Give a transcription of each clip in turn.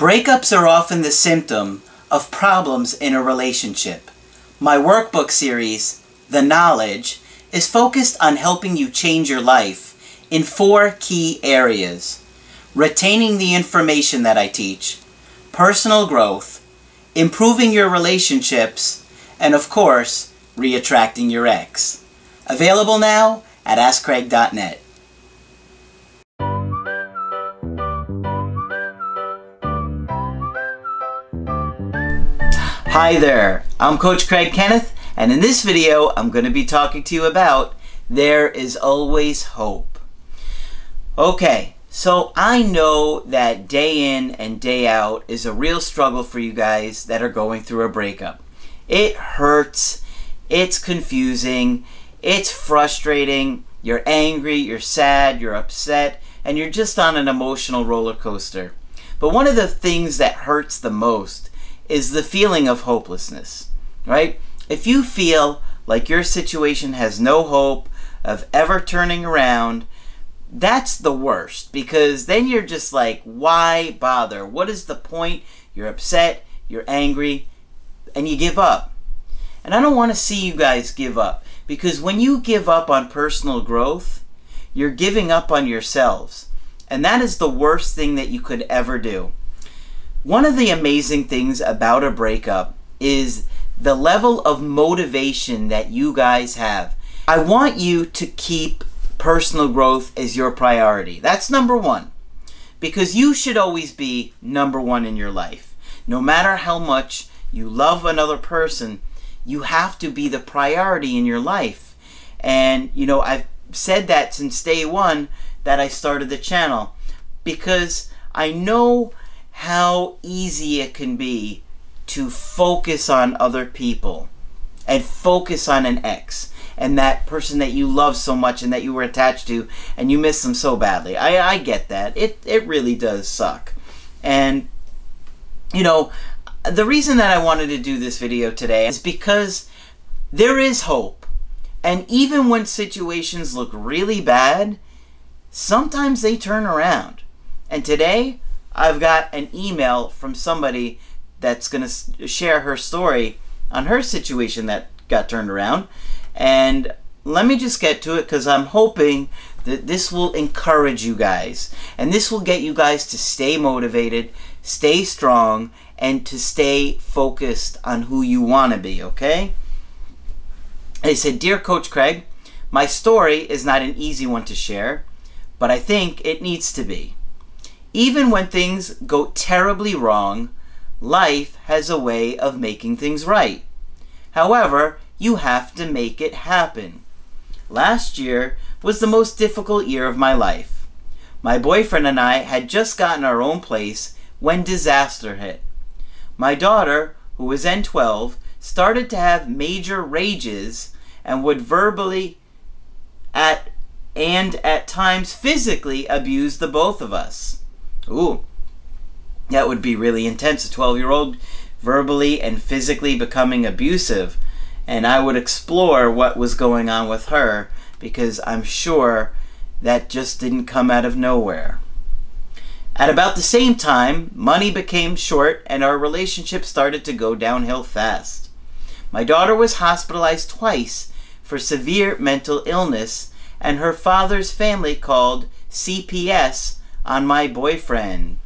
Breakups are often the symptom of problems in a relationship. My workbook series, The Knowledge, is focused on helping you change your life in four key areas. Retaining the information that I teach, personal growth, improving your relationships, and of course, re-attracting your ex. Available now at AskCraig.net. Hi there, I'm Coach Craig Kenneth, and in this video, I'm going to be talking to you about There is Always Hope. Okay, so I know that day in and day out is a real struggle for you guys that are going through a breakup. It hurts, it's confusing, it's frustrating, you're angry, you're sad, you're upset, and you're just on an emotional roller coaster. But one of the things that hurts the most is the feeling of hopelessness, right? If you feel like your situation has no hope of ever turning around, that's the worst because then you're just like, why bother? What is the point? You're upset, you're angry, and you give up. And I don't want to see you guys give up because when you give up on personal growth, you're giving up on yourselves. And that is the worst thing that you could ever do. One of the amazing things about a breakup is the level of motivation that you guys have. I want you to keep personal growth as your priority. That's number one. Because you should always be number one in your life. No matter how much you love another person, you have to be the priority in your life. And, you know, I've said that since day one that I started the channel because I know how easy it can be to focus on other people and focus on an ex and that person that you love so much and that you were attached to and you miss them so badly. I, I get that. It, it really does suck. And, you know, the reason that I wanted to do this video today is because there is hope. And even when situations look really bad, sometimes they turn around. And today, I've got an email from somebody that's going to share her story on her situation that got turned around. And let me just get to it because I'm hoping that this will encourage you guys. And this will get you guys to stay motivated, stay strong, and to stay focused on who you want to be, okay? They said, Dear Coach Craig, my story is not an easy one to share, but I think it needs to be. Even when things go terribly wrong, life has a way of making things right. However, you have to make it happen. Last year was the most difficult year of my life. My boyfriend and I had just gotten our own place when disaster hit. My daughter, who was then 12, started to have major rages and would verbally at and at times physically abuse the both of us. Ooh, that would be really intense. A 12 year old verbally and physically becoming abusive. And I would explore what was going on with her because I'm sure that just didn't come out of nowhere. At about the same time, money became short and our relationship started to go downhill fast. My daughter was hospitalized twice for severe mental illness, and her father's family called CPS on my boyfriend.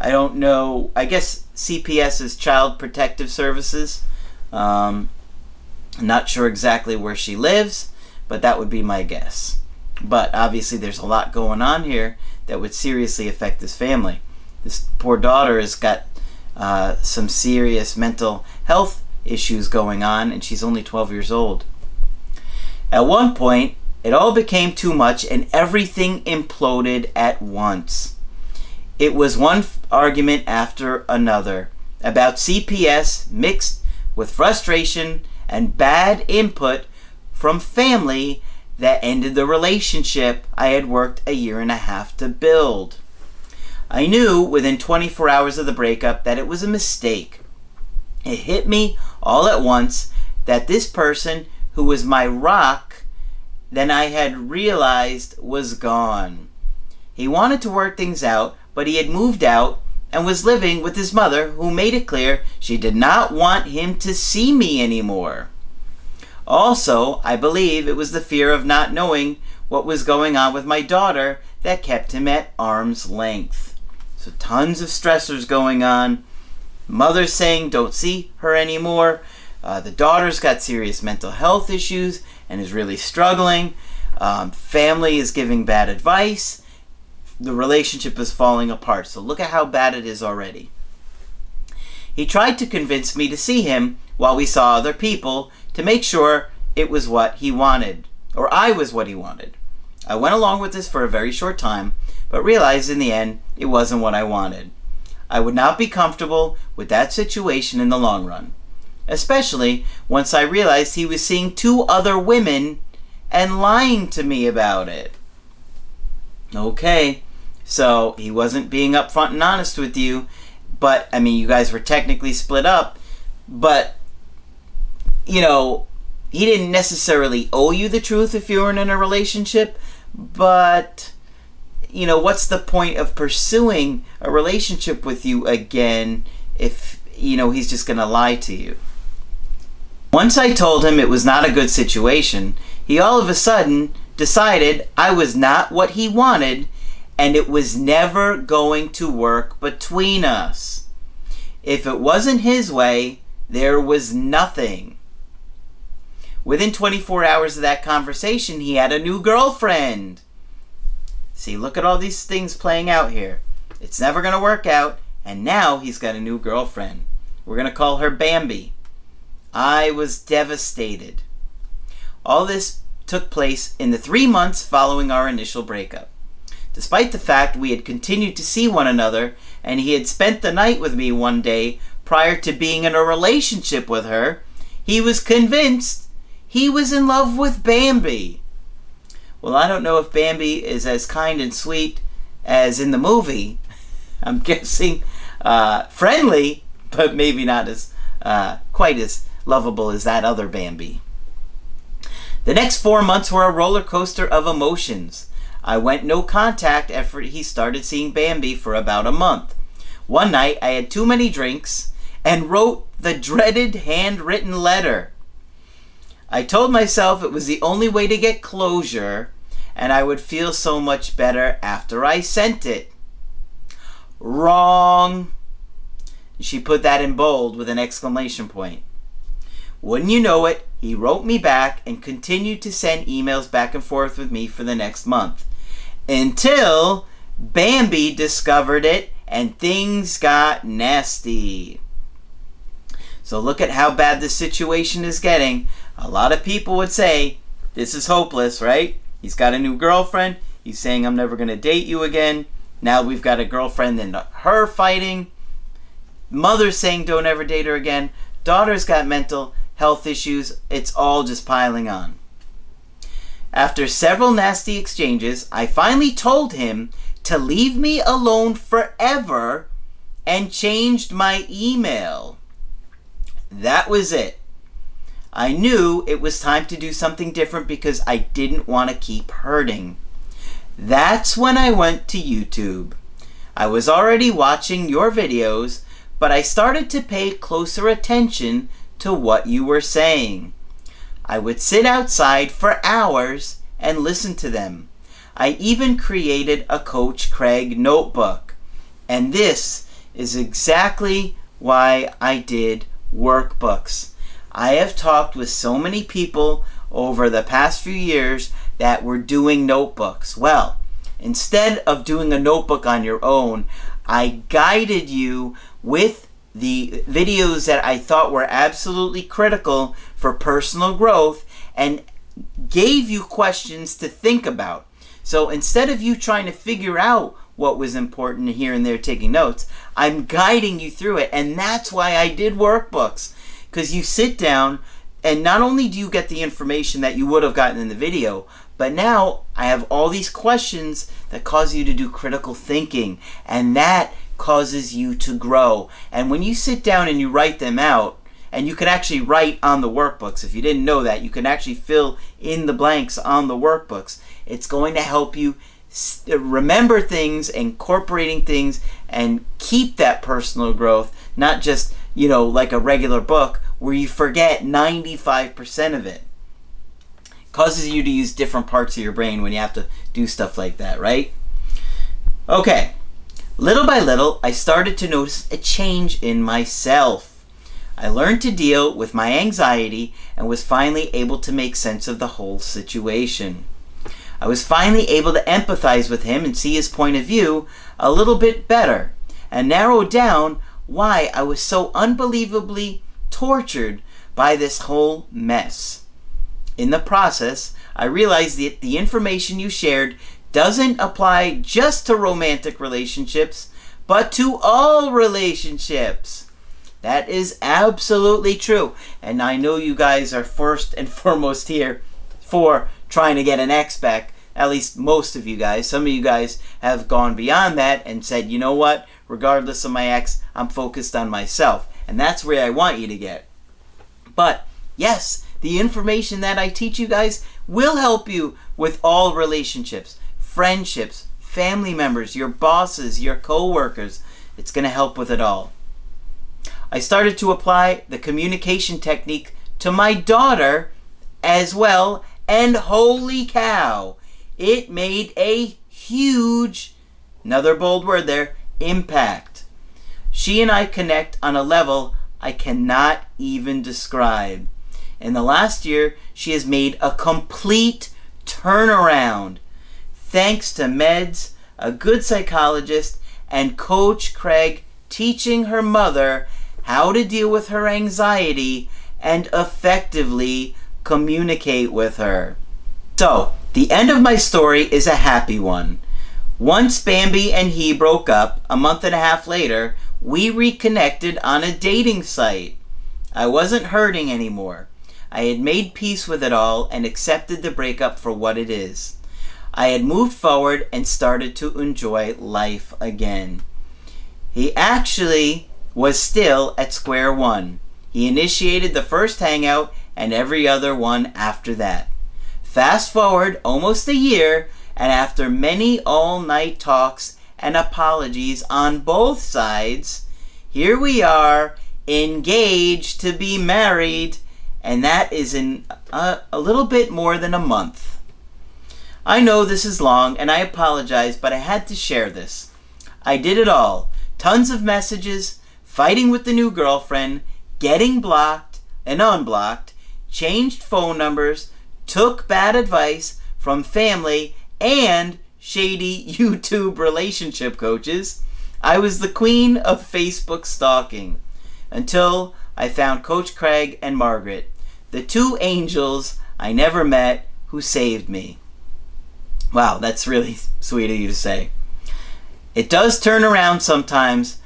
I don't know. I guess CPS is Child Protective Services. Um, not sure exactly where she lives, but that would be my guess. But obviously, there's a lot going on here that would seriously affect this family. This poor daughter has got uh, some serious mental health issues going on, and she's only 12 years old. At one point, it all became too much and everything imploded at once. It was one argument after another about CPS mixed with frustration and bad input from family that ended the relationship I had worked a year and a half to build. I knew within 24 hours of the breakup that it was a mistake. It hit me all at once that this person who was my rock than I had realized was gone. He wanted to work things out, but he had moved out and was living with his mother, who made it clear she did not want him to see me anymore. Also, I believe it was the fear of not knowing what was going on with my daughter that kept him at arm's length. So, tons of stressors going on. Mother saying don't see her anymore. Uh, the daughter's got serious mental health issues and is really struggling. Um, family is giving bad advice. The relationship is falling apart. So, look at how bad it is already. He tried to convince me to see him while we saw other people to make sure it was what he wanted, or I was what he wanted. I went along with this for a very short time, but realized in the end it wasn't what I wanted. I would not be comfortable with that situation in the long run, especially once I realized he was seeing two other women and lying to me about it. Okay, so he wasn't being upfront and honest with you, but I mean, you guys were technically split up, but you know, he didn't necessarily owe you the truth if you weren't in a relationship, but you know, what's the point of pursuing a relationship with you again if you know he's just going to lie to you? Once I told him it was not a good situation, he all of a sudden decided I was not what he wanted and it was never going to work between us. If it wasn't his way, there was nothing. Within 24 hours of that conversation, he had a new girlfriend. See, look at all these things playing out here. It's never going to work out, and now he's got a new girlfriend. We're going to call her Bambi. I was devastated. All this took place in the three months following our initial breakup. Despite the fact we had continued to see one another, and he had spent the night with me one day prior to being in a relationship with her, he was convinced he was in love with Bambi. Well, I don't know if Bambi is as kind and sweet as in the movie. I'm guessing uh, friendly, but maybe not as uh, quite as lovable as that other Bambi. The next four months were a roller coaster of emotions. I went no contact after he started seeing Bambi for about a month. One night I had too many drinks and wrote the dreaded handwritten letter. I told myself it was the only way to get closure and I would feel so much better after I sent it. Wrong. She put that in bold with an exclamation point. Wouldn't you know it, he wrote me back and continued to send emails back and forth with me for the next month. Until Bambi discovered it and things got nasty. So look at how bad the situation is getting. A lot of people would say, this is hopeless, right? He's got a new girlfriend. He's saying, I'm never going to date you again. Now we've got a girlfriend and her fighting. Mother saying, don't ever date her again. Daughter's got mental health issues. It's all just piling on. After several nasty exchanges, I finally told him to leave me alone forever and changed my email. That was it. I knew it was time to do something different because I didn't want to keep hurting. That's when I went to YouTube. I was already watching your videos, but I started to pay closer attention to what you were saying. I would sit outside for hours and listen to them. I even created a Coach Craig notebook. And this is exactly why I did workbooks. I have talked with so many people over the past few years that were doing notebooks. Well, instead of doing a notebook on your own, I guided you with the videos that I thought were absolutely critical for personal growth and gave you questions to think about. So instead of you trying to figure out what was important here and there taking notes, I'm guiding you through it. And that's why I did workbooks because you sit down and not only do you get the information that you would have gotten in the video, but now I have all these questions that cause you to do critical thinking, and that causes you to grow. And when you sit down and you write them out, and you can actually write on the workbooks. If you didn't know that, you can actually fill in the blanks on the workbooks. It's going to help you uh, remember things, incorporating things, and keep that personal growth, not just, you know, like a regular book where you forget 95% of it. Causes you to use different parts of your brain when you have to do stuff like that, right? Okay. Little by little, I started to notice a change in myself. I learned to deal with my anxiety and was finally able to make sense of the whole situation. I was finally able to empathize with him and see his point of view a little bit better and narrow down why I was so unbelievably tortured by this whole mess. In the process, I realized that the information you shared doesn't apply just to romantic relationships, but to all relationships. That is absolutely true. And I know you guys are first and foremost here for trying to get an ex back. At least most of you guys. Some of you guys have gone beyond that and said, you know what? Regardless of my ex, I'm focused on myself. And that's where I want you to get. But yes, the information that I teach you guys will help you with all relationships, friendships, family members, your bosses, your co-workers. It's going to help with it all. I started to apply the communication technique to my daughter as well, and holy cow, it made a huge, another bold word there, impact. She and I connect on a level I cannot even describe. In the last year, she has made a complete turnaround thanks to meds, a good psychologist, and Coach Craig teaching her mother how to deal with her anxiety and effectively communicate with her. So, the end of my story is a happy one. Once Bambi and he broke up, a month and a half later, we reconnected on a dating site. I wasn't hurting anymore. I had made peace with it all and accepted the breakup for what it is. I had moved forward and started to enjoy life again. He actually was still at square one. He initiated the first hangout and every other one after that. Fast forward almost a year, and after many all night talks and apologies on both sides, here we are, engaged to be married, and that is in a, a little bit more than a month. I know this is long, and I apologize, but I had to share this. I did it all. Tons of messages, fighting with the new girlfriend, getting blocked and unblocked, changed phone numbers, took bad advice from family and shady YouTube relationship coaches. I was the queen of Facebook stalking until I found Coach Craig and Margaret, the two angels I never met who saved me. Wow, that's really sweet of you to say. It does turn around sometimes,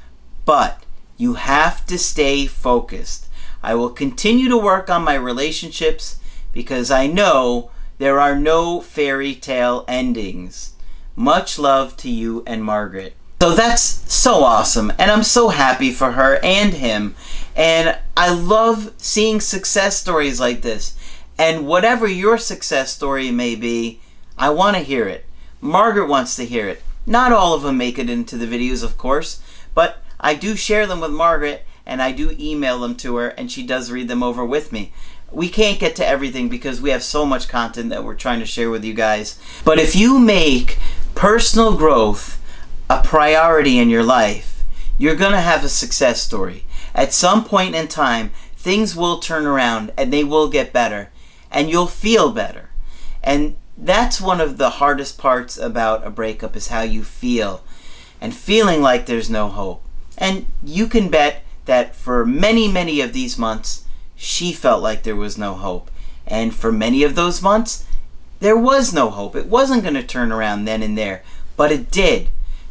but you have to stay focused. I will continue to work on my relationships because I know there are no fairy tale endings. Much love to you and Margaret. So that's so awesome, and I'm so happy for her and him. And I love seeing success stories like this. And whatever your success story may be, I want to hear it. Margaret wants to hear it. Not all of them make it into the videos, of course, but I do share them with Margaret and I do email them to her and she does read them over with me. We can't get to everything because we have so much content that we're trying to share with you guys. But if you make personal growth a priority in your life, you're going to have a success story. At some point in time, things will turn around and they will get better and you'll feel better. And that's one of the hardest parts about a breakup is how you feel and feeling like there's no hope. And you can bet that for many, many of these months, she felt like there was no hope. And for many of those months, there was no hope. It wasn't going to turn around then and there, but it did.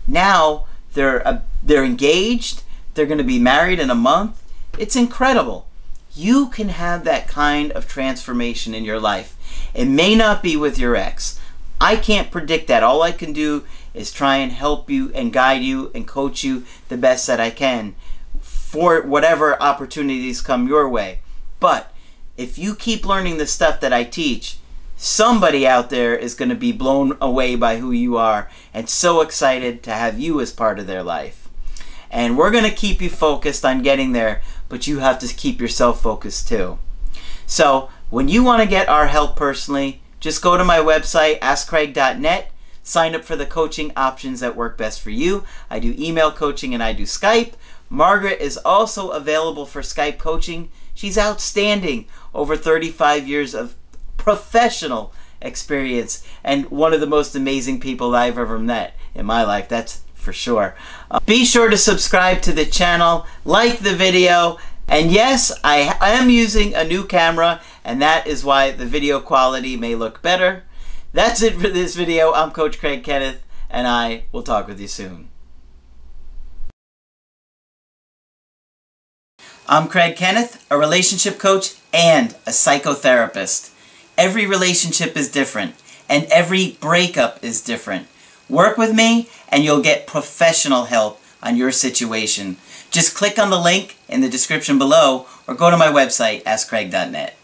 Now they're uh, they're engaged. They're going to be married in a month. It's incredible. You can have that kind of transformation in your life. It may not be with your ex. I can't predict that. All I can do is try and help you and guide you and coach you the best that I can for whatever opportunities come your way. But if you keep learning the stuff that I teach, somebody out there is going to be blown away by who you are and so excited to have you as part of their life. And we're going to keep you focused on getting there, but you have to keep yourself focused too. So, when you want to get our help personally, just go to my website, askcraig.net, sign up for the coaching options that work best for you. I do email coaching and I do Skype. Margaret is also available for Skype coaching. She's outstanding, over 35 years of professional experience and one of the most amazing people I've ever met in my life. That's for sure. Uh, be sure to subscribe to the channel, like the video, and yes, I am using a new camera, and that is why the video quality may look better. That's it for this video. I'm Coach Craig Kenneth, and I will talk with you soon. I'm Craig Kenneth, a relationship coach and a psychotherapist. Every relationship is different, and every breakup is different. Work with me, and you'll get professional help on your situation. Just click on the link in the description below or go to my website, askcraig.net.